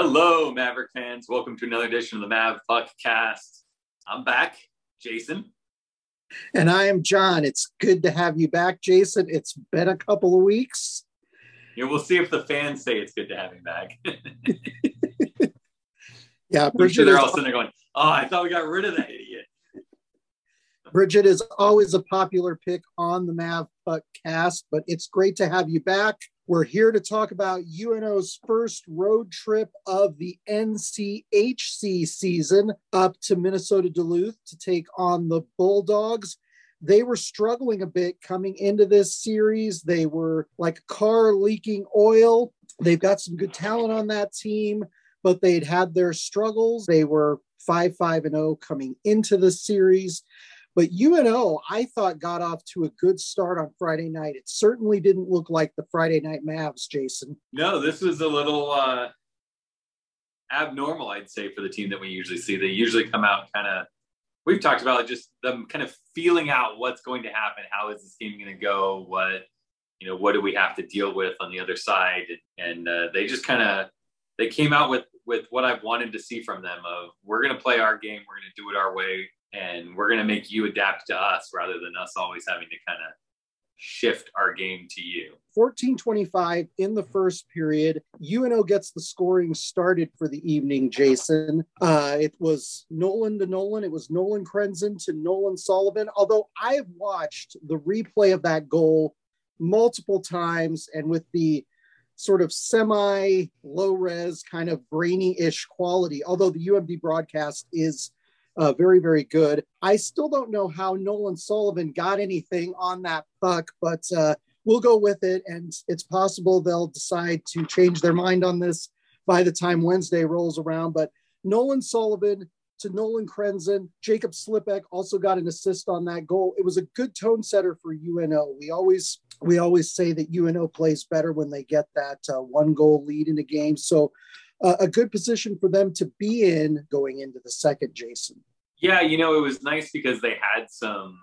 Hello, Maverick fans. Welcome to another edition of the Mav Puck Cast. I'm back, Jason. And I am John. It's good to have you back, Jason. It's been a couple of weeks. Yeah, we'll see if the fans say it's good to have him back. yeah, Bridget sure they're all sitting there going, "Oh, I thought we got rid of that idiot." Bridget is always a popular pick on the Mav Puck Cast, but it's great to have you back. We're here to talk about UNO's first road trip of the NCHC season up to Minnesota Duluth to take on the Bulldogs. They were struggling a bit coming into this series. They were like a car leaking oil. They've got some good talent on that team, but they'd had their struggles. They were 5 5 and 0 coming into the series. But UNO, I thought, got off to a good start on Friday night. It certainly didn't look like the Friday night Mavs, Jason. No, this was a little uh, abnormal, I'd say, for the team that we usually see. They usually come out kind of, we've talked about it, just them kind of feeling out what's going to happen. How is this game going to go? What, you know, what do we have to deal with on the other side? And uh, they just kind of, they came out with with what I've wanted to see from them of we're going to play our game, we're going to do it our way and we're going to make you adapt to us rather than us always having to kind of shift our game to you. 1425 in the first period. UNO gets the scoring started for the evening, Jason. Uh, it was Nolan to Nolan. It was Nolan Krenzen to Nolan Sullivan. Although I've watched the replay of that goal multiple times and with the sort of semi low res kind of grainy ish quality, although the UMD broadcast is uh, very, very good. I still don't know how Nolan Sullivan got anything on that puck, but uh, we'll go with it. And it's possible they'll decide to change their mind on this by the time Wednesday rolls around. But Nolan Sullivan to Nolan Krenzen, Jacob Slipek also got an assist on that goal. It was a good tone setter for UNO. We always we always say that UNO plays better when they get that uh, one goal lead in a game. So a good position for them to be in going into the second, Jason. Yeah, you know, it was nice because they had some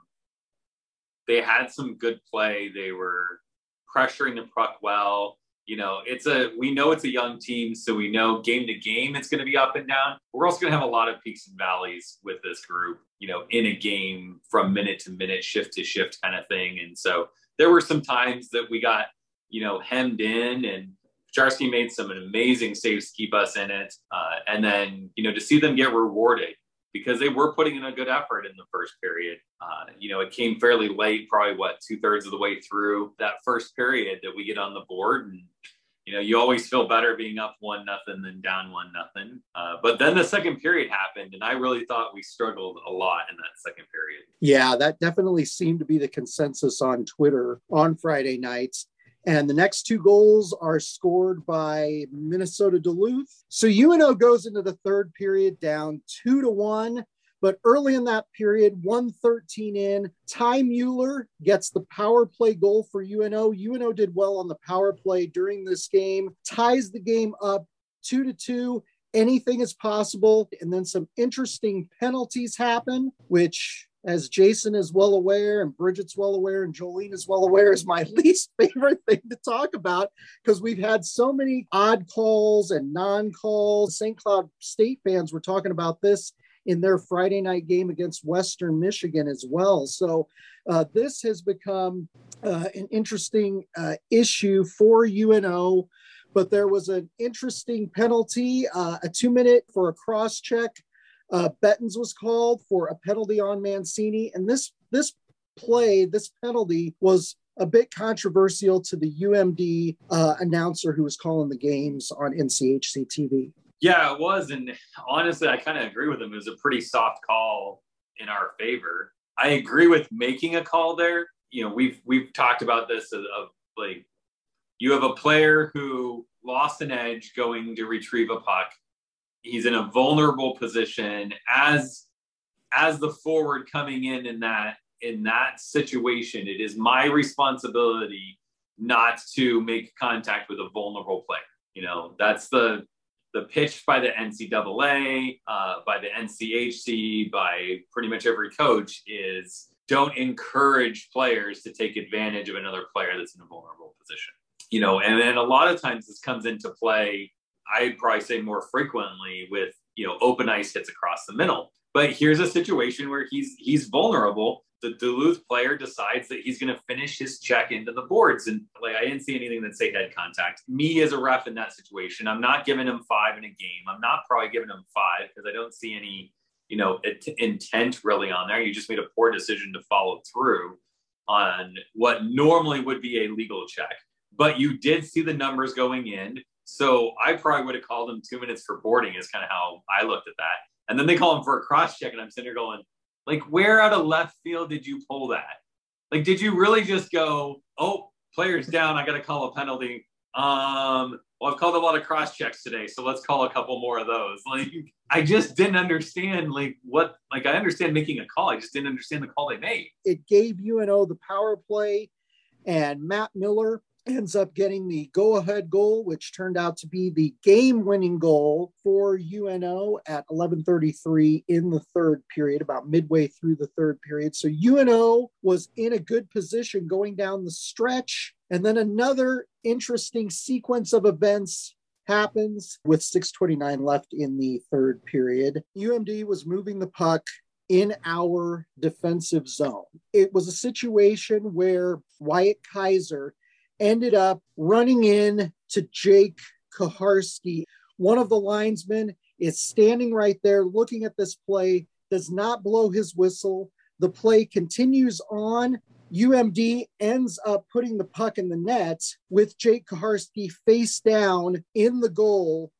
they had some good play. They were pressuring the puck well. You know, it's a we know it's a young team, so we know game to game it's going to be up and down. We're also going to have a lot of peaks and valleys with this group. You know, in a game from minute to minute, shift to shift kind of thing. And so there were some times that we got you know hemmed in and Jarski made some amazing saves to keep us in it. Uh, and then, you know, to see them get rewarded because they were putting in a good effort in the first period. Uh, you know, it came fairly late, probably what, two thirds of the way through that first period that we get on the board. And, you know, you always feel better being up one nothing than down one nothing. Uh, but then the second period happened, and I really thought we struggled a lot in that second period. Yeah, that definitely seemed to be the consensus on Twitter on Friday nights. And the next two goals are scored by Minnesota Duluth. So UNO goes into the third period down two to one. But early in that period, 113 in, Ty Mueller gets the power play goal for UNO. UNO did well on the power play during this game, ties the game up two to two. Anything is possible. And then some interesting penalties happen, which as Jason is well aware, and Bridget's well aware, and Jolene is well aware, is my least favorite thing to talk about because we've had so many odd calls and non calls. St. Cloud State fans were talking about this in their Friday night game against Western Michigan as well. So uh, this has become uh, an interesting uh, issue for UNO. But there was an interesting penalty, uh, a two minute for a cross check uh, Bettens was called for a penalty on Mancini, and this this play, this penalty was a bit controversial to the UMD uh, announcer who was calling the games on NCHC TV. Yeah, it was, and honestly, I kind of agree with him. It was a pretty soft call in our favor. I agree with making a call there. You know, we've we've talked about this of, of like you have a player who lost an edge going to retrieve a puck he's in a vulnerable position as as the forward coming in in that in that situation it is my responsibility not to make contact with a vulnerable player. You know that's the the pitch by the ncaa uh, by the nchc by pretty much every coach is don't encourage players to take advantage of another player that's in a vulnerable position. You know and then a lot of times this comes into play I'd probably say more frequently with, you know, open ice hits across the middle. But here's a situation where he's he's vulnerable. The Duluth player decides that he's going to finish his check into the boards, and like I didn't see anything that say head contact. Me as a ref in that situation, I'm not giving him five in a game. I'm not probably giving him five because I don't see any, you know, intent really on there. You just made a poor decision to follow through on what normally would be a legal check. But you did see the numbers going in. So I probably would have called him two minutes for boarding, is kind of how I looked at that. And then they call him for a cross check, and I'm sitting there going, like, where out of left field did you pull that? Like, did you really just go, oh, player's down, I got to call a penalty? Um, well, I've called a lot of cross checks today, so let's call a couple more of those. Like, I just didn't understand, like, what, like, I understand making a call. I just didn't understand the call they made. It gave UNO the power play, and Matt Miller ends up getting the go ahead goal, which turned out to be the game winning goal for UNO at 11:33 in the third period, about midway through the third period. So UNO was in a good position going down the stretch. And then another interesting sequence of events happens with 629 left in the third period. UMD was moving the puck in our defensive zone. It was a situation where Wyatt Kaiser ended up running in to Jake Kucharski. One of the linesmen is standing right there looking at this play, does not blow his whistle. The play continues on. UMD ends up putting the puck in the net with Jake Kucharski face down in the goal.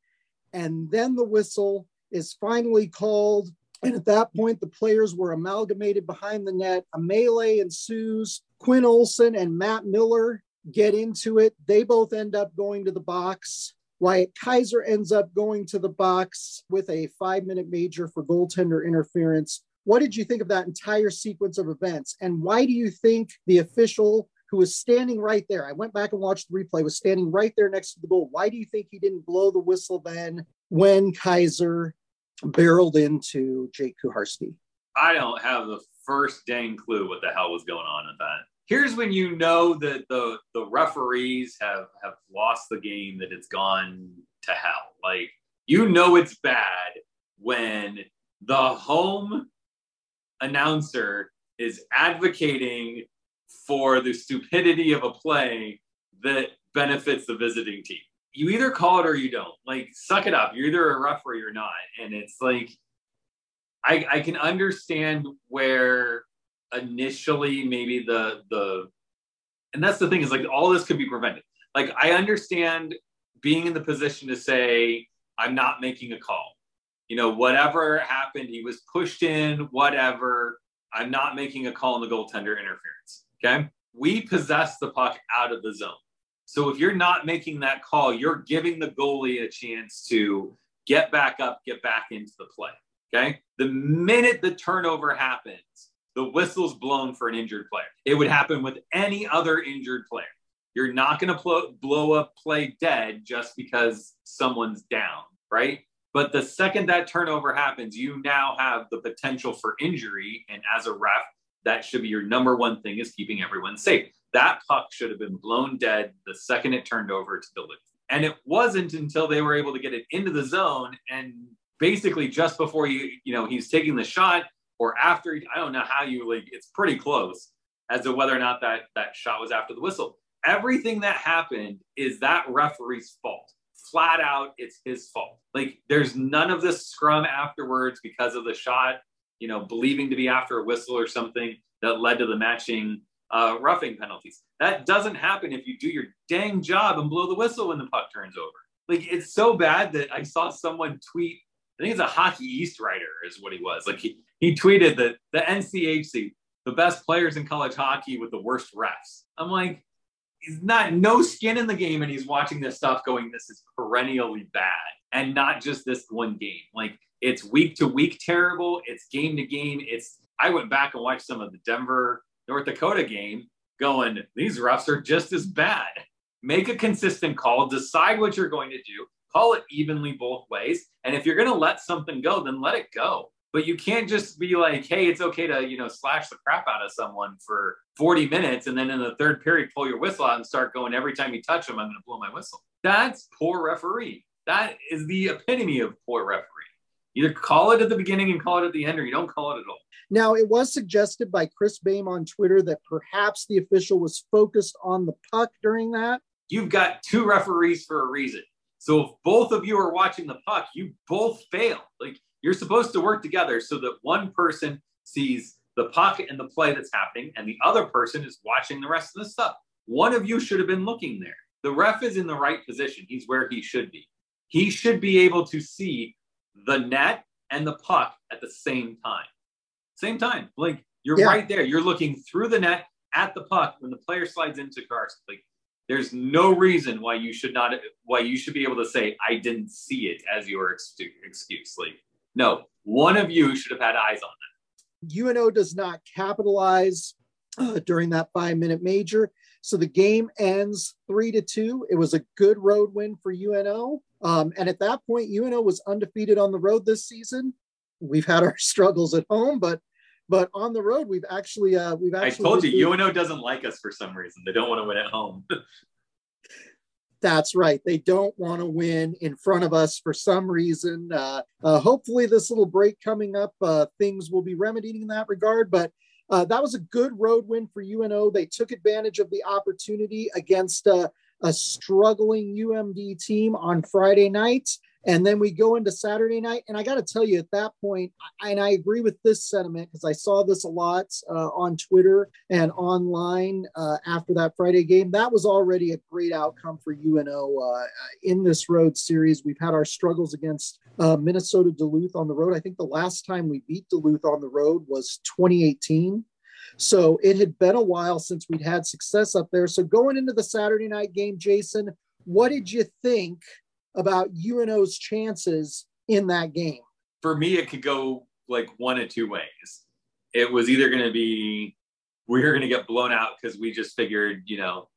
And then the whistle is finally called. And at that point, the players were amalgamated behind the net. A melee ensues. Quinn Olson and Matt Miller get into it. They both end up going to the box. Wyatt Kaiser ends up going to the box with a five minute major for goaltender interference. What did you think of that entire sequence of events? And why do you think the official who was standing right there, I went back and watched the replay, was standing right there next to the goal? Why do you think he didn't blow the whistle then when Kaiser barreled into Jake Kucharski? I don't have the first dang clue what the hell was going on at that here's when you know that the the referees have have lost the game that it's gone to hell. Like you know it's bad when the home announcer is advocating for the stupidity of a play that benefits the visiting team. You either call it or you don't. Like suck it up. You're either a referee or not. And it's like i i can understand where initially maybe the the and that's the thing is like all this could be prevented. Like i understand being in the position to say i'm not making a call. You know whatever happened he was pushed in whatever i'm not making a call on the goaltender interference okay? We possess the puck out of the zone. So if you're not making that call you're giving the goalie a chance to get back up get back into the play okay? The minute the turnover happens the whistle's blown for an injured player. It would happen with any other injured player. You're not going to pl- blow a play dead just because someone's down, right? But the second that turnover happens, you now have the potential for injury. And as a ref, that should be your number one thing is keeping everyone safe. That puck should have been blown dead the second it turned over to the Duluth. And it wasn't until they were able to get it into the zone and basically just before you, you know, he's taking the shot, or after. I don't know how you like. It's pretty close as to whether or not that that shot was after the whistle. Everything that happened is that referee's fault. Flat out, it's his fault. Like there's none of this scrum afterwards because of the shot. You know, believing to be after a whistle or something that led to the matching uh, roughing penalties. That doesn't happen if you do your dang job and blow the whistle when the puck turns over. Like it's so bad that I saw someone tweet. I think it's a Hockey East writer, is what he was. Like he, he tweeted that the NCHC, the best players in college hockey with the worst refs. I'm like, he's not no skin in the game, and he's watching this stuff going, this is perennially bad, and not just this one game. Like it's week to week terrible. It's game to game. It's I went back and watched some of the Denver North Dakota game, going, these refs are just as bad. Make a consistent call. Decide what you're going to do. Call it evenly both ways. And if you're going to let something go, then let it go but you can't just be like, hey, it's okay to, you know, slash the crap out of someone for 40 minutes and then in the third period pull your whistle out and start going every time you touch them, I'm going to blow my whistle. That's poor referee. That is the epitome of poor refereeing. Either call it at the beginning and call it at the end, or you don't call it at all. Now, it was suggested by Chris Bame on Twitter that perhaps the official was focused on the puck during that. You've got two referees for a reason. So if both of you are watching the puck, you both fail. Like you're supposed to work together so that one person sees the puck and the play that's happening, and the other person is watching the rest of the stuff. One of you should have been looking there. The ref is in the right position. He's where he should be. He should be able to see the net and the puck at the same time. Same time. Like you're yeah. right there. You're looking through the net at the puck when the player slides into Carson. Like there's no reason why you should not why you should be able to say I didn't see it as your excuse. Like no, one of you should have had eyes on that. UNO does not capitalize uh, during that five minute major. So the game ends three to two. It was a good road win for UNO. Um, and at that point, UNO was undefeated on the road this season. We've had our struggles at home, but but on the road, we've actually uh, we've actually. I told you, UNO doesn't like us for some reason. They don't want to win at home. That's right. They don't want to win in front of us for some reason. Uh, uh, hopefully, this little break coming up, uh, things will be remedied in that regard. But uh, that was a good road win for UNO. They took advantage of the opportunity against a struggling UMD team on Friday night. And then we go into Saturday night. And I got to tell you, at that point, and I agree with this sentiment because I saw this a lot uh, on Twitter and online uh, after that Friday game. That was already a great outcome for UNO uh, in this road series. We've had our struggles against uh, Minnesota Duluth on the road. I think the last time we beat Duluth on the road was 2018. So it had been a while since we'd had success up there. So going into the Saturday night game, Jason, what did you think about UNO's chances in that game? For me, it could go like one of two ways. It was either going to be we are going to get blown out because we just figured, you know,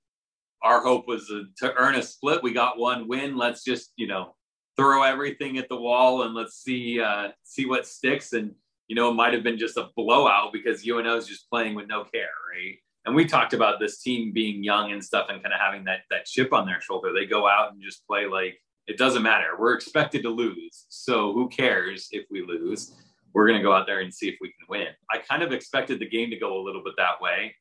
our hope was to earn a split. We got one win. Let's just, you know, throw everything at the wall and let's see uh, see what sticks. And you know, it might have been just a blowout because UNO is just playing with no care, right? And we talked about this team being young and stuff and kind of having that that chip on their shoulder. They go out and just play like it doesn't matter. We're expected to lose. So who cares if we lose? We're going to go out there and see if we can win. I kind of expected the game to go a little bit that way.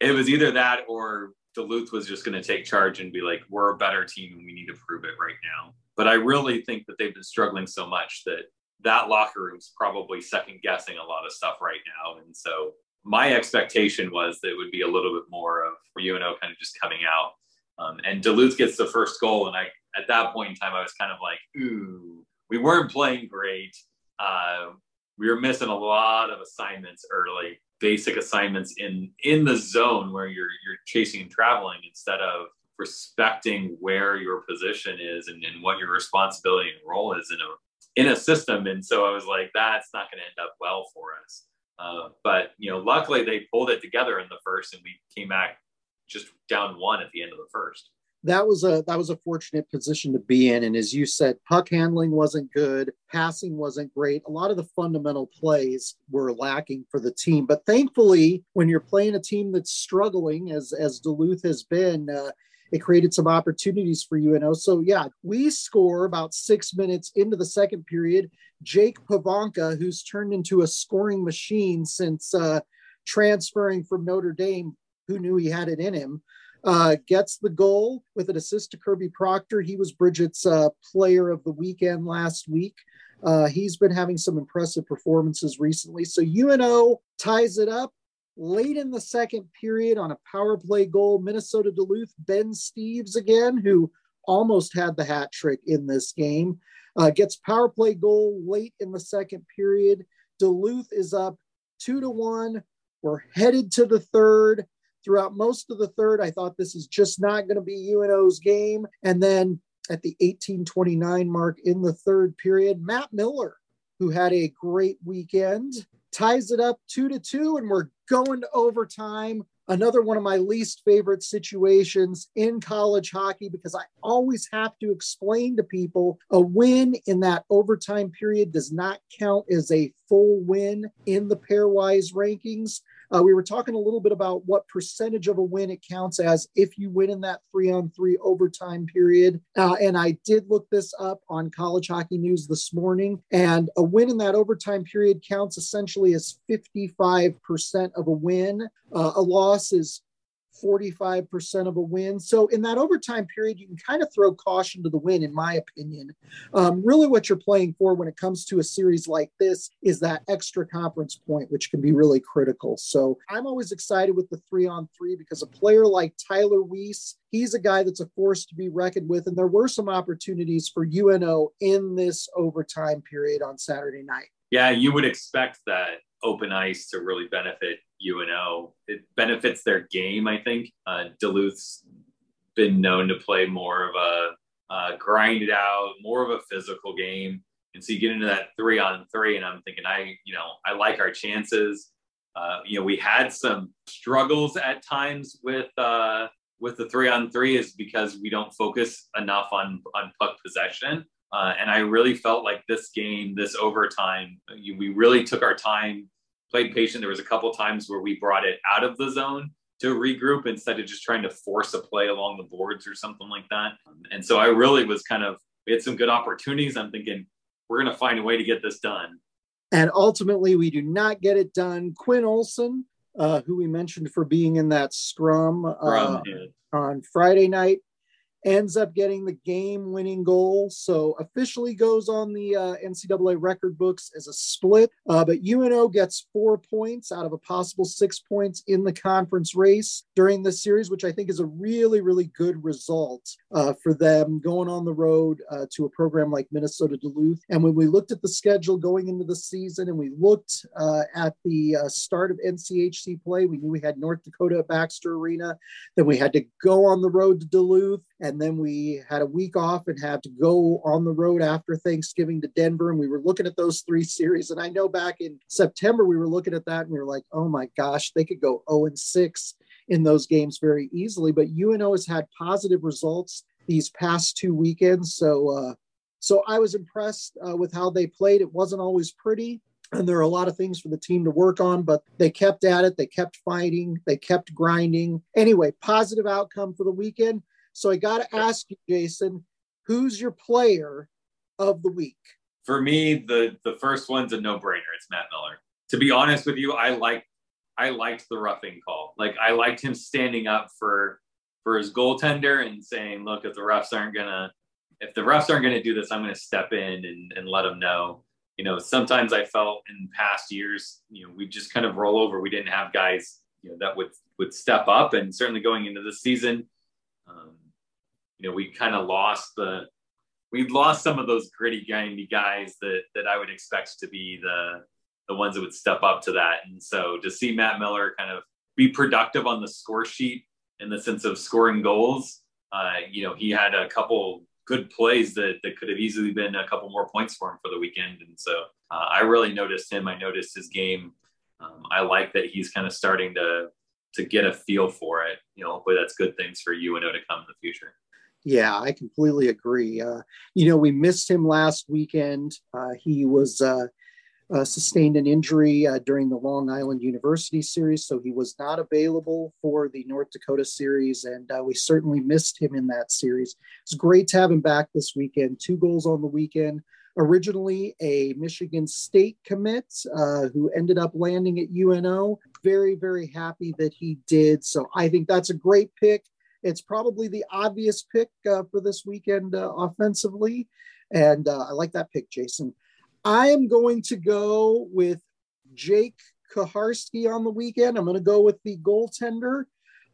It was either that or Duluth was just going to take charge and be like, we're a better team and we need to prove it right now. But I really think that they've been struggling so much that that locker room's probably second guessing a lot of stuff right now. And so my expectation was that it would be a little bit more of UNO kind of just coming out. Um, and Duluth gets the first goal. And I, at that point in time, I was kind of like, ooh, we weren't playing great. Uh, we were missing a lot of assignments early, basic assignments in in the zone where you're you're chasing and traveling instead of respecting where your position is and, and what your responsibility and role is in a in a system. And so I was like, that's not going to end up well for us. Uh, but you know, luckily they pulled it together in the first, and we came back just down one at the end of the first. That was a that was a fortunate position to be in, and as you said, puck handling wasn't good, passing wasn't great. A lot of the fundamental plays were lacking for the team. But thankfully, when you're playing a team that's struggling, as as Duluth has been, uh, it created some opportunities for UNO. So yeah, we score about six minutes into the second period. Jake Pivonka, who's turned into a scoring machine since uh, transferring from Notre Dame, who knew he had it in him, uh, gets the goal with an assist to Kirby Proctor. He was Bridget's uh, player of the weekend last week. Uh, he's been having some impressive performances recently. So UNO ties it up late in the second period on a power play goal. Minnesota Duluth, Ben Steeves again, who almost had the hat trick in this game, uh, gets power play goal late in the second period. Duluth is up two to one. We're headed to the third. Throughout most of the third, I thought this is just not going to be UNO's game. And then at the 1829 mark in the third period, Matt Miller, who had a great weekend, ties it up two to two, and we're going to overtime. Another one of my least favorite situations in college hockey because I always have to explain to people a win in that overtime period does not count as a full win in the pairwise rankings. Uh, we were talking a little bit about what percentage of a win it counts as if you win in that three on three overtime period. Uh, and I did look this up on College Hockey News this morning. And a win in that overtime period counts essentially as 55% of a win. Uh, a loss is 45% of a win. So in that overtime period, you can kind of throw caution to the wind, in my opinion. Um, really, what you're playing for when it comes to a series like this is that extra conference point, which can be really critical. So I'm always excited with the three on three because a player like Tyler Weiss, he's a guy that's a force to be reckoned with. And there were some opportunities for UNO in this overtime period on Saturday night. Yeah, you would expect that open ice to really benefit UNO. It benefits their game, I think. Uh, Duluth's been known to play more of a uh, grind it out, more of a physical game. And so you get into that three on three, and I'm thinking, I, you know, I like our chances. Uh, you know, we had some struggles at times with uh, with the three on three, is because we don't focus enough on on puck possession. Uh, and I really felt like this game, this overtime, we really took our time played patient. There was a couple times where we brought it out of the zone to regroup instead of just trying to force a play along the boards or something like that. And so I really was kind of we had some good opportunities. I'm thinking we're going to find a way to get this done. And ultimately, we do not get it done. Quinn Olson, uh, who we mentioned for being in that scrum uh, on Friday night, ends up getting the game winning goal. So officially goes on the uh, NCAA record books as a split. Uh, but UNO gets four points out of a possible six points in the conference race during this series, which I think is a really, really good result uh, for them going on the road uh, to a program like Minnesota Duluth. And when we looked at the schedule going into the season and we looked uh, at the uh, start of NCHC play, we knew we had North Dakota at Baxter Arena. Then we had to go on the road to Duluth and then we had a week off and had to go on the road after Thanksgiving to Denver. And we were looking at those three series. And I know back in September, we were looking at that and we were like, oh my gosh, they could go 0 and 6 in those games very easily. But UNO has had positive results these past two weekends. So, uh, so I was impressed uh, with how they played. It wasn't always pretty, and there are a lot of things for the team to work on, but they kept at it. They kept fighting. They kept grinding. Anyway, positive outcome for the weekend. So I got to ask you, Jason, who's your player of the week? For me, the the first one's a no brainer. It's Matt Miller. To be honest with you, I like I liked the roughing call. Like I liked him standing up for for his goaltender and saying, "Look, if the refs aren't gonna if the refs aren't gonna do this, I'm gonna step in and, and let them know." You know, sometimes I felt in past years, you know, we just kind of roll over. We didn't have guys, you know, that would would step up, and certainly going into the season, um, you know, we kind of lost the we lost some of those gritty grindy guys that that I would expect to be the the ones that would step up to that. And so to see Matt Miller kind of be productive on the score sheet in the sense of scoring goals, uh, you know, he had a couple good plays that, that could have easily been a couple more points for him for the weekend. And so uh, I really noticed him. I noticed his game. Um, I like that he's kind of starting to to get a feel for it. You know, hopefully that's good things for UNO to come in the future. Yeah, I completely agree. Uh, you know, we missed him last weekend. Uh, he was uh, uh sustained an injury uh, during the Long Island University series, so he was not available for the North Dakota series, and uh, we certainly missed him in that series. It's great to have him back this weekend. Two goals on the weekend. Originally a Michigan State commit who ended up landing at UNO. Very, very happy that he did. So I think that's a great pick it's probably the obvious pick uh, for this weekend uh, offensively. And uh, I like that pick, Jason. I am going to go with Jake Kucharski on the weekend. I'm going to go with the goaltender.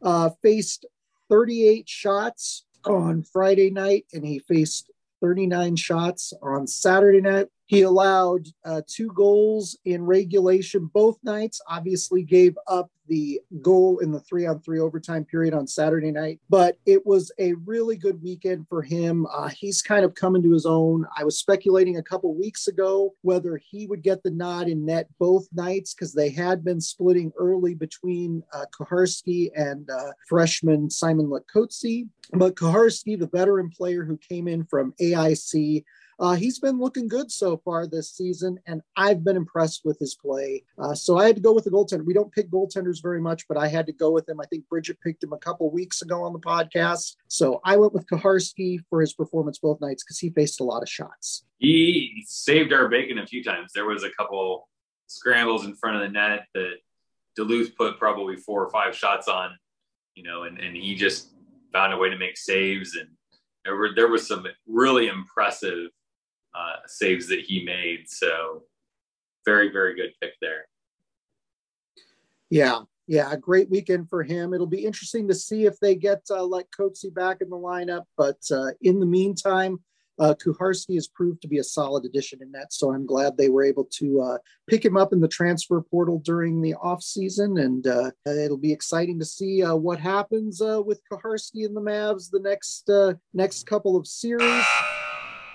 Uh, faced 38 shots on Friday night, and he faced 39 shots on Saturday night. He allowed uh, two goals in regulation both nights, obviously, gave up the goal in the three on three overtime period on Saturday night. But it was a really good weekend for him. Uh, he's kind of coming to his own. I was speculating a couple weeks ago whether he would get the nod in net both nights because they had been splitting early between uh, and uh, freshman Simon Latkoczy. But Kucharski, the veteran player who came in from AIC, uh, he's been looking good so far this season, and I've been impressed with his play. Uh, so I had to go with the goaltender. We don't pick goaltenders very much, but I had to go with him. I think Bridget picked him a couple weeks ago on the podcast. So I went with Kucharski for his performance both nights because he faced a lot of shots. He saved our bacon a few times. There was a couple scrambles in front of the net that Duluth put probably four or five shots on, you know, and, and he just found a way to make saves. And there were, there was some really impressive uh, saves that he made. So very, very good pick there. Yeah. Yeah, a great weekend for him. It'll be interesting to see if they get uh, like Coatsy back in the lineup. But uh, in the meantime, uh, Kucharski has proved to be a solid addition in that. So I'm glad they were able to uh, pick him up in the transfer portal during the offseason. And uh, it'll be exciting to see uh, what happens uh, with Kucharski and the Mavs the next uh, next couple of series.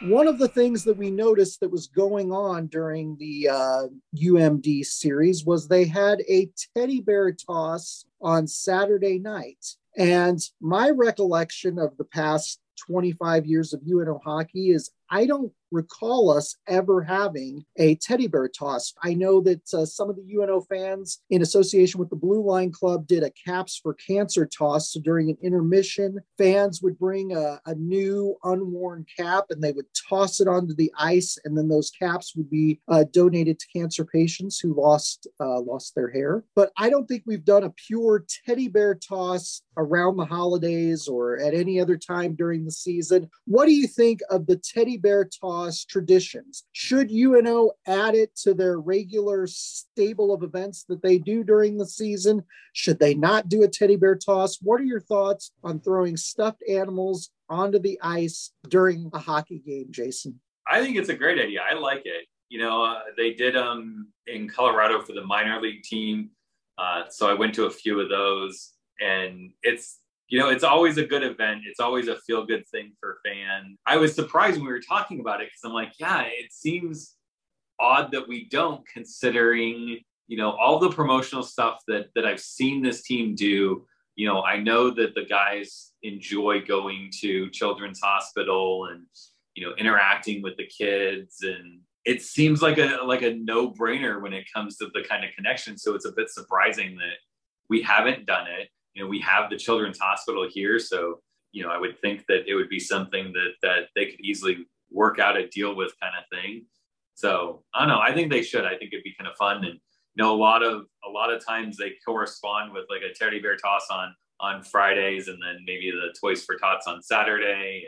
One of the things that we noticed that was going on during the uh, UMD series was they had a teddy bear toss on Saturday night. And my recollection of the past 25 years of UNO hockey is I don't recall us ever having a teddy bear toss. I know that uh, some of the UNO fans, in association with the Blue Line Club, did a Caps for Cancer toss. So during an intermission, fans would bring a, a new unworn cap and they would toss it onto the ice, and then those caps would be uh, donated to cancer patients who lost uh, lost their hair. But I don't think we've done a pure teddy bear toss around the holidays or at any other time during the season. What do you think of the teddy bear toss traditions. Should UNO add it to their regular stable of events that they do during the season? Should they not do a teddy bear toss? What are your thoughts on throwing stuffed animals onto the ice during a hockey game, Jason? I think it's a great idea. I like it. You know, uh, they did um in Colorado for the minor league team. Uh, so I went to a few of those, and it's you know, it's always a good event. It's always a feel good thing for fan. I was surprised when we were talking about it because I'm like, yeah, it seems odd that we don't, considering you know all the promotional stuff that that I've seen this team do. You know, I know that the guys enjoy going to Children's Hospital and you know interacting with the kids and it seems like a like a no brainer when it comes to the kind of connection so it's a bit surprising that we haven't done it you know, we have the children's hospital here. So, you know, I would think that it would be something that, that they could easily work out a deal with kind of thing. So I don't know. I think they should. I think it'd be kind of fun. And, you know, a lot of, a lot of times they correspond with like a teddy bear toss on, on Fridays and then maybe the Toys for Tots on Saturday.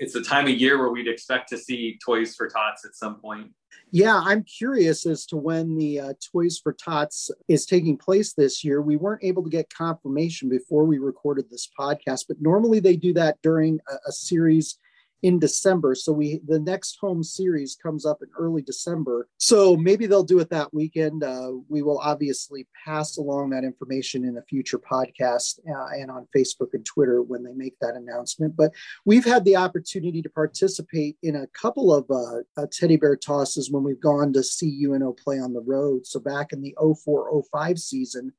It's the time of year where we'd expect to see Toys for Tots at some point. Yeah, I'm curious as to when the uh, Toys for Tots is taking place this year. We weren't able to get confirmation before we recorded this podcast, but normally they do that during a, a series in December. So we the next home series comes up in early December. So maybe they'll do it that weekend. Uh, we will obviously pass along that information in a future podcast uh, and on Facebook and Twitter when they make that announcement. But we've had the opportunity to participate in a couple of uh, teddy bear tosses when we've gone to see UNO play on the road. So back in the 0405 season,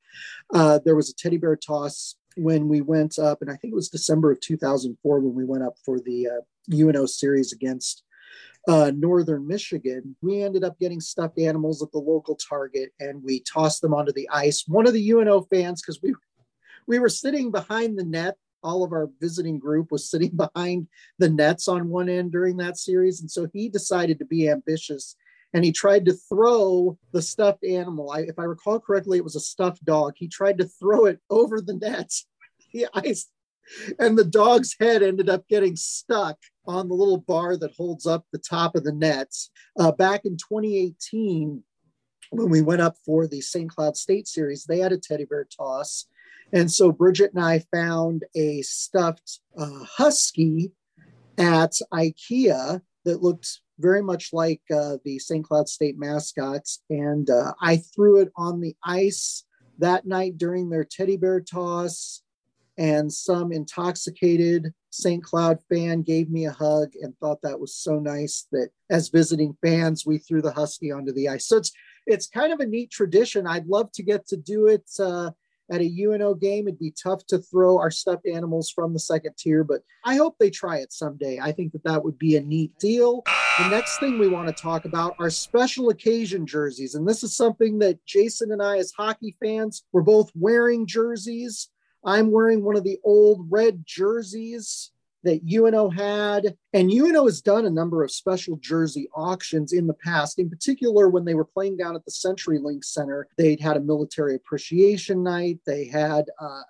uh, there was a teddy bear toss when we went up, and I think it was December of 2004 when we went up for the uh, UNO series against uh, Northern Michigan. We ended up getting stuffed animals at the local Target, and we tossed them onto the ice. One of the UNO fans, because we we were sitting behind the net. All of our visiting group was sitting behind the nets on one end during that series, and so he decided to be ambitious and he tried to throw the stuffed animal. I, if I recall correctly, it was a stuffed dog. He tried to throw it over the net, the ice, and the dog's head ended up getting stuck on the little bar that holds up the top of the nets. Uh, back in 2018, when we went up for the St. Cloud State Series, they had a teddy bear toss. And so Bridget and I found a stuffed uh, husky at IKEA that looked very much like uh, the St. Cloud State mascots. And uh, I threw it on the ice that night during their teddy bear toss. And some intoxicated St. Cloud fan gave me a hug and thought that was so nice that as visiting fans, we threw the Husky onto the ice. So it's, it's kind of a neat tradition. I'd love to get to do it uh, at a UNO game. It'd be tough to throw our stuffed animals from the second tier, but I hope they try it someday. I think that that would be a neat deal. The next thing we want to talk about are special occasion jerseys. And this is something that Jason and I, as hockey fans, we're both wearing jerseys. I'm wearing one of the old red jerseys that UNO had. And UNO has done a number of special jersey auctions in the past. In particular, when they were playing down at the CenturyLink Center, they'd had a military appreciation night. They had uh,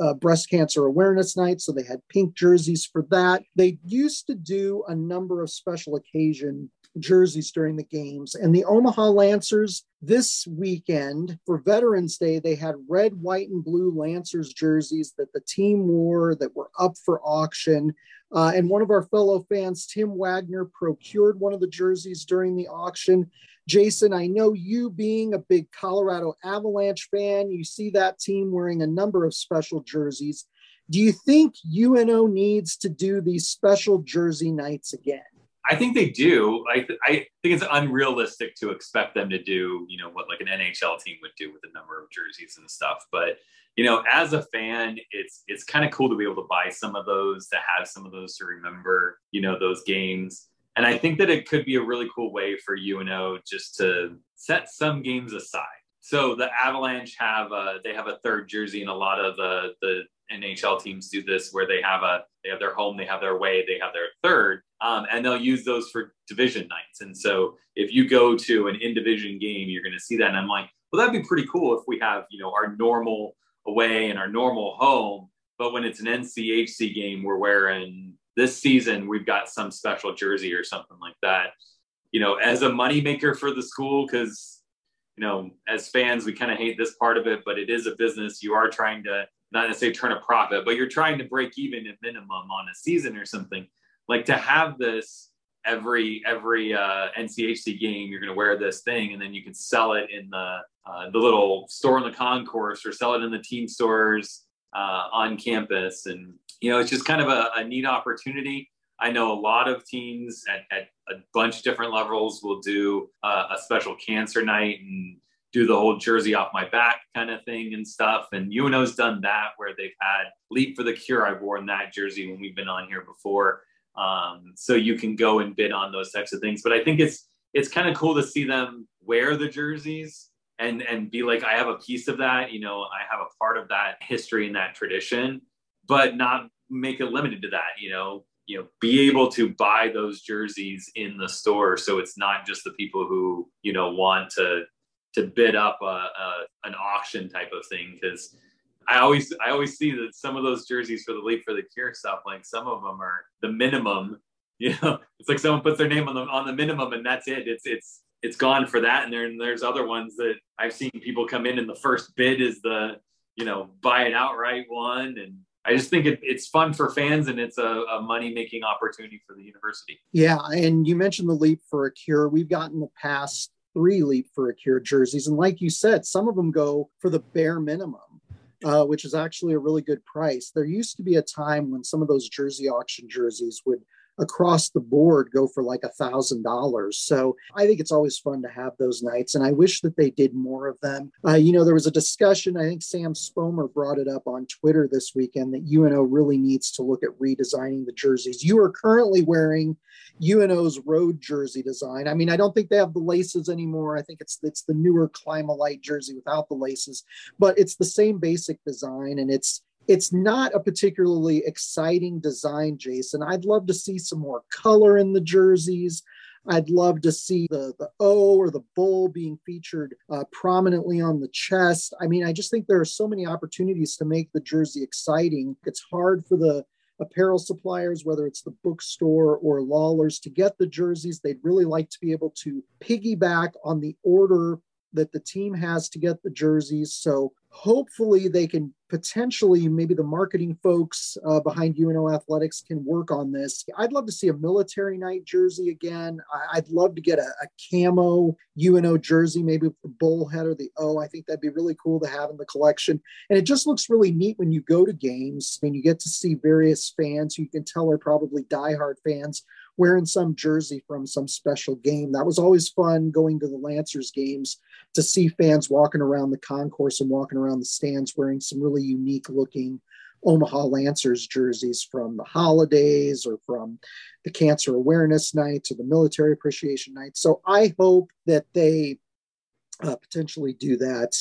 a breast cancer awareness night. So they had pink jerseys for that. They used to do a number of special occasion jerseys during the games. And the Omaha Lancers this weekend for Veterans Day, they had red, white, and blue Lancers jerseys that the team wore that were up for auction. Uh, and one of our fellow fans, Tim Wagner, procured one of the jerseys during the auction. Jason, I know you being a big Colorado Avalanche fan, you see that team wearing a number of special jerseys. Do you think UNO needs to do these special jersey nights again? I think they do. I, th- I think it's unrealistic to expect them to do, you know, what like an NHL team would do with a number of jerseys and stuff. But you know, as a fan, it's it's kind of cool to be able to buy some of those, to have some of those to remember, you know, those games. And I think that it could be a really cool way for UNO just to set some games aside. So the Avalanche have a, they have a third jersey, and a lot of the the NHL teams do this where they have a they have their home, they have their way, they have their third, um, and they'll use those for division nights. And so if you go to an in division game, you're going to see that. And I'm like, well, that'd be pretty cool if we have you know our normal away and our normal home, but when it's an NCHC game, we're wearing this season we've got some special jersey or something like that. You know, as a moneymaker for the school, because you know, as fans, we kind of hate this part of it, but it is a business. You are trying to not necessarily turn a profit, but you're trying to break even at minimum on a season or something. Like to have this every every uh, NCHC game, you're going to wear this thing, and then you can sell it in the uh, the little store in the concourse or sell it in the team stores uh, on campus, and you know it's just kind of a, a neat opportunity. I know a lot of teams at, at a bunch of different levels will do uh, a special cancer night and do the whole jersey off my back kind of thing and stuff. And UNO's done that where they've had Leap for the Cure. I've worn that jersey when we've been on here before. Um, so you can go and bid on those types of things. But I think it's it's kind of cool to see them wear the jerseys and and be like, I have a piece of that. You know, I have a part of that history and that tradition, but not make it limited to that. You know, you know, be able to buy those jerseys in the store, so it's not just the people who you know want to to bid up a, a an auction type of thing because I always I always see that some of those jerseys for the leap for the cure stuff like some of them are the minimum you know it's like someone puts their name on the on the minimum and that's it it's it's it's gone for that and there and there's other ones that I've seen people come in and the first bid is the you know buy it outright one and I just think it, it's fun for fans and it's a, a money making opportunity for the university. Yeah, and you mentioned the leap for a cure. We've gotten the past three leap for a cure jerseys. And like you said, some of them go for the bare minimum. Uh, which is actually a really good price. There used to be a time when some of those jersey auction jerseys would across the board go for like a thousand dollars. So I think it's always fun to have those nights, and I wish that they did more of them. Uh, you know, there was a discussion. I think Sam Spomer brought it up on Twitter this weekend that UNO really needs to look at redesigning the jerseys. You are currently wearing UNO's road jersey design. I mean, I don't think they have the laces anymore. I think it's it's the newer Climalite jersey without the laces, but it's the same basic design, and it's it's not a particularly exciting design, Jason. I'd love to see some more color in the jerseys. I'd love to see the, the O or the bull being featured uh, prominently on the chest. I mean, I just think there are so many opportunities to make the jersey exciting. It's hard for the apparel suppliers, whether it's the bookstore or Lawlers, to get the jerseys. They'd really like to be able to piggyback on the order that the team has to get the jerseys. So hopefully they can potentially maybe the marketing folks uh, behind UNO Athletics can work on this. I'd love to see a military night jersey again. I- would love to get a, a, camo UNO jersey, maybe with the bullhead or the O. I think that'd be really cool to have in the collection. And it just looks really neat when you go to games and you get to see various fans who you can tell are probably diehard fans wearing some jersey from some special game. That was always fun going to the Lancers games to see fans walking around the concourse and walking around the stands wearing some really unique looking Omaha Lancers jerseys from the holidays or from the cancer awareness nights or the military appreciation nights. So I hope that they uh, potentially do that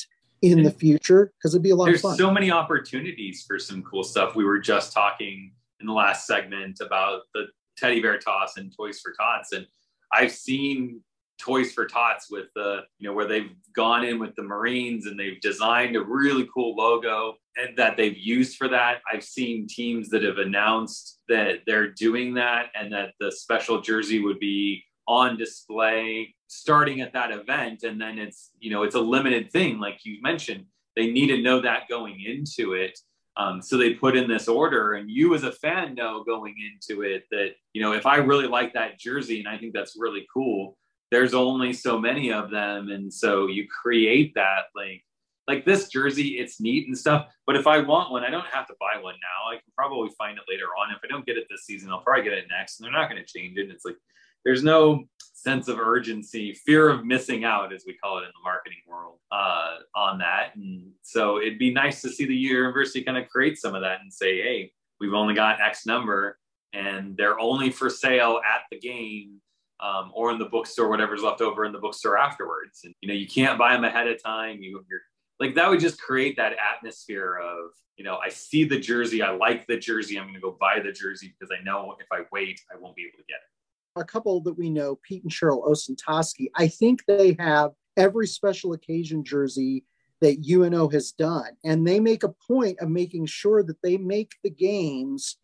in the future because it'd be a lot of fun. There's so many opportunities for some cool stuff. We were just talking in the last segment about the teddy bear toss and toys for tots, and I've seen toys for tots with the you know where they've gone in with the Marines and they've designed a really cool logo and that they've used for that. I've seen teams that have announced that they're doing that and that the special jersey would be on display starting at that event. And then it's you know it's a limited thing. Like you mentioned they need to know that going into it um, so they put in this order and you as a fan know going into it that you know if i really like that jersey and i think that's really cool there's only so many of them. And so you create that like like this jersey it's neat and stuff. But if i want one i don't have to buy one now. I can probably find it later on. If i don't get it this season i'll probably get it next and they're not going to change it. It's like there's no sense of urgency, fear of missing out, as we call it in the marketing world, uh, on that. And so it'd be nice to see the university kind of create some of that and say, hey, we've only got X number and they're only for sale at the game um, or in the bookstore, whatever's left over in the bookstore afterwards. And, you know, you can't buy them ahead of time. You, you're like, that would just create that atmosphere of, you know, I see the jersey, I like the jersey, I'm going to go buy the jersey because I know if I wait, I won't be able to get it a couple that we know, Pete and Cheryl Osentoski, I think they have every special occasion jersey that UNO has done. And they make a point of making sure that they make the games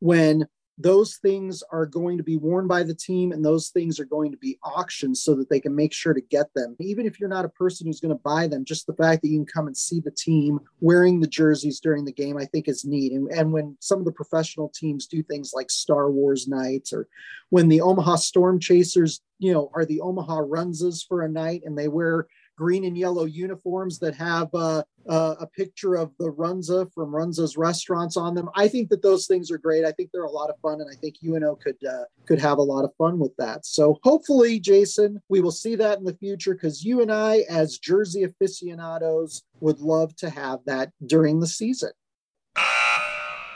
when those things are going to be worn by the team and those things are going to be auctioned so that they can make sure to get them. Even if you're not a person who's going to buy them, just the fact that you can come and see the team wearing the jerseys during the game, I think is neat. And, and when some of the professional teams do things like Star Wars nights or when the Omaha Storm Chasers, you know, are the Omaha Runzas for a night and they wear green and yellow uniforms that have uh, uh, a picture of the Runza from Runza's restaurants on them. I think that those things are great. I think they're a lot of fun, and I think UNO could uh, could have a lot of fun with that. So hopefully, Jason, we will see that in the future because you and I, as Jersey aficionados, would love to have that during the season.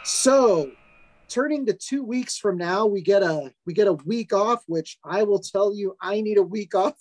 So turning to two weeks from now we get a we get a week off which i will tell you i need a week off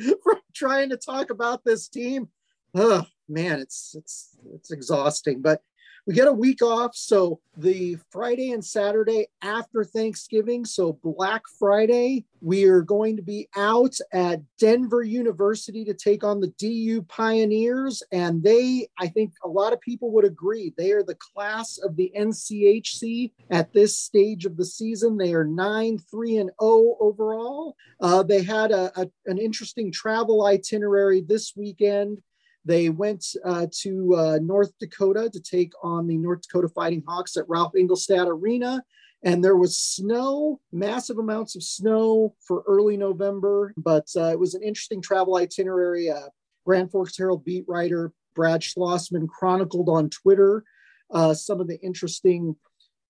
from trying to talk about this team. Oh man, it's it's it's exhausting. But we get a week off. So the Friday and Saturday after Thanksgiving, so Black Friday, we are going to be out at Denver University to take on the DU Pioneers. And they, I think a lot of people would agree, they are the class of the NCHC at this stage of the season. They are 9 3 and 0 overall. Uh, they had a, a, an interesting travel itinerary this weekend. They went uh, to uh, North Dakota to take on the North Dakota Fighting Hawks at Ralph Engelstad Arena. And there was snow, massive amounts of snow for early November, but uh, it was an interesting travel itinerary. Uh, Grand Forks Herald beat writer Brad Schlossman chronicled on Twitter uh, some of the interesting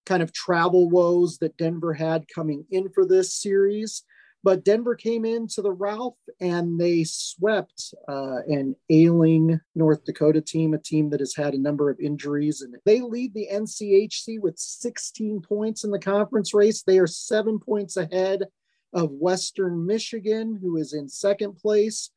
kind of travel woes that Denver had coming in for this series. But Denver came into the Ralph and they swept uh, an ailing North Dakota team, a team that has had a number of injuries. And they lead the NCHC with 16 points in the conference race. They are seven points ahead of Western Michigan, who is in second place.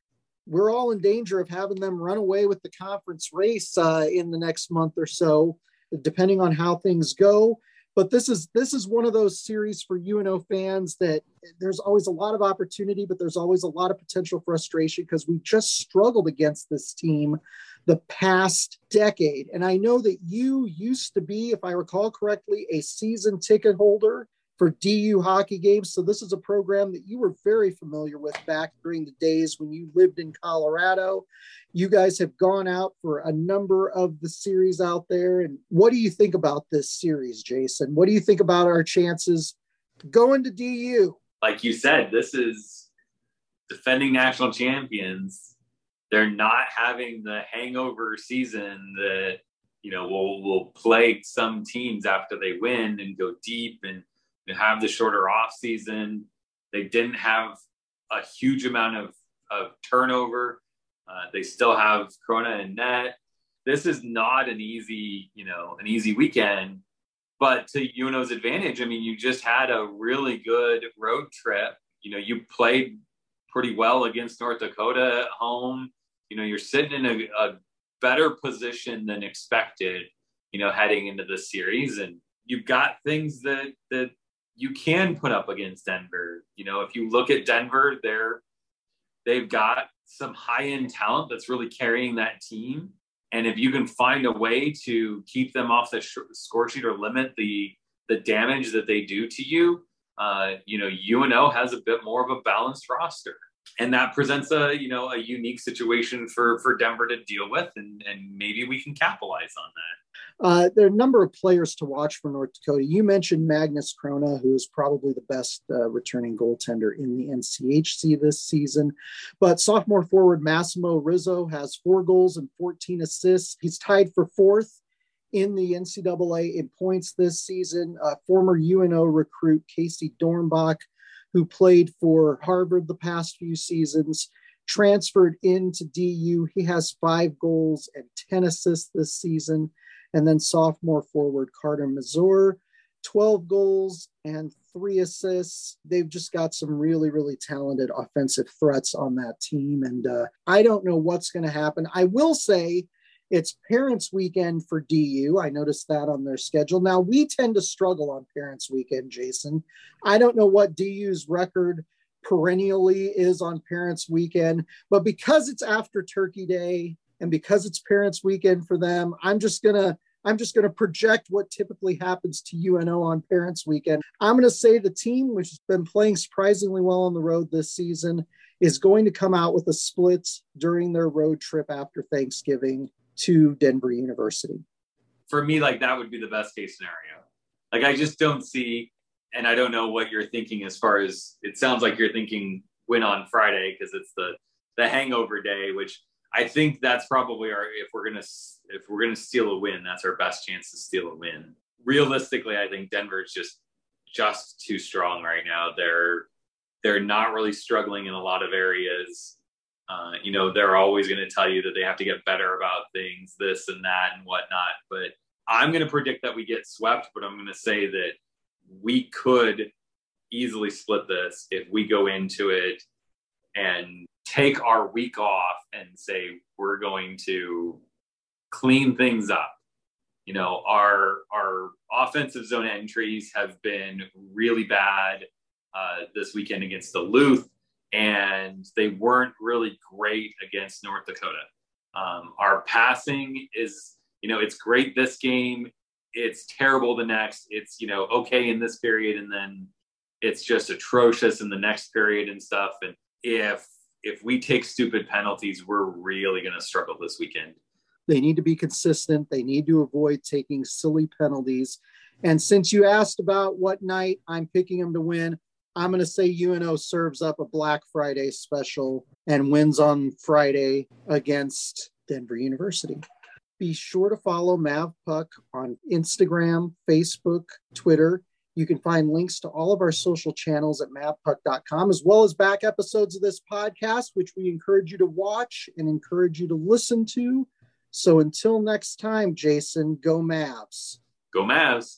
We're all in danger of having them run away with the conference race uh, in the next month or so, depending on how things go but this is this is one of those series for UNO fans that there's always a lot of opportunity, but there's always a lot of potential frustration because we just struggled against this team the past decade. And I know that you used to be, if I recall correctly, a season ticket holder for DU hockey games. So this is a program that you were very familiar with back during the days when you lived in Colorado. You guys have gone out for a number of the series out there. And what do you think about this series, Jason? What do you think about our chances going to DU? Like you said, this is defending national champions. They're not having the hangover season that you know will will plague some teams after they win and go deep and have the shorter off season. They didn't have a huge amount of, of turnover. Uh, they still have Chrona and net. This is not an easy, you know, an easy weekend. But to UNO's advantage, I mean, you just had a really good road trip. You know, you played pretty well against North Dakota at home. You know, you're sitting in a, a better position than expected. You know, heading into the series, and you've got things that that you can put up against Denver. You know, if you look at Denver, they're they've got some high end talent that's really carrying that team. And if you can find a way to keep them off the sh- score sheet or limit the the damage that they do to you, uh, you know, UNO has a bit more of a balanced roster, and that presents a you know a unique situation for for Denver to deal with, and and maybe we can capitalize on that. Uh, there are a number of players to watch for North Dakota. You mentioned Magnus Chrona, who is probably the best uh, returning goaltender in the NCHC this season. But sophomore forward Massimo Rizzo has four goals and 14 assists. He's tied for fourth in the NCAA in points this season. Uh, former UNO recruit Casey Dornbach, who played for Harvard the past few seasons, transferred into DU. He has five goals and 10 assists this season. And then sophomore forward Carter Mazur, 12 goals and three assists. They've just got some really, really talented offensive threats on that team. And uh, I don't know what's going to happen. I will say it's Parents Weekend for DU. I noticed that on their schedule. Now, we tend to struggle on Parents Weekend, Jason. I don't know what DU's record perennially is on Parents Weekend, but because it's after Turkey Day and because it's parents weekend for them i'm just going to i'm just going to project what typically happens to uno on parents weekend i'm going to say the team which has been playing surprisingly well on the road this season is going to come out with a split during their road trip after thanksgiving to denver university for me like that would be the best case scenario like i just don't see and i don't know what you're thinking as far as it sounds like you're thinking win on friday because it's the the hangover day which I think that's probably our if we're gonna if we're gonna steal a win, that's our best chance to steal a win. Realistically, I think Denver's just just too strong right now. They're they're not really struggling in a lot of areas. Uh, you know, they're always going to tell you that they have to get better about things, this and that and whatnot. But I'm going to predict that we get swept. But I'm going to say that we could easily split this if we go into it and take our week off and say we're going to clean things up. You know, our our offensive zone entries have been really bad uh, this weekend against Duluth, and they weren't really great against North Dakota. Um, our passing is, you know, it's great this game. It's terrible the next. It's you know okay in this period, and then it's just atrocious in the next period and stuff. And if if we take stupid penalties, we're really going to struggle this weekend. They need to be consistent. They need to avoid taking silly penalties. And since you asked about what night I'm picking them to win, I'm going to say UNO serves up a Black Friday special and wins on Friday against Denver University. Be sure to follow Mav Puck on Instagram, Facebook, Twitter, you can find links to all of our social channels at mavpuck.com, as well as back episodes of this podcast, which we encourage you to watch and encourage you to listen to. So until next time, Jason, go Mavs. Go Mavs.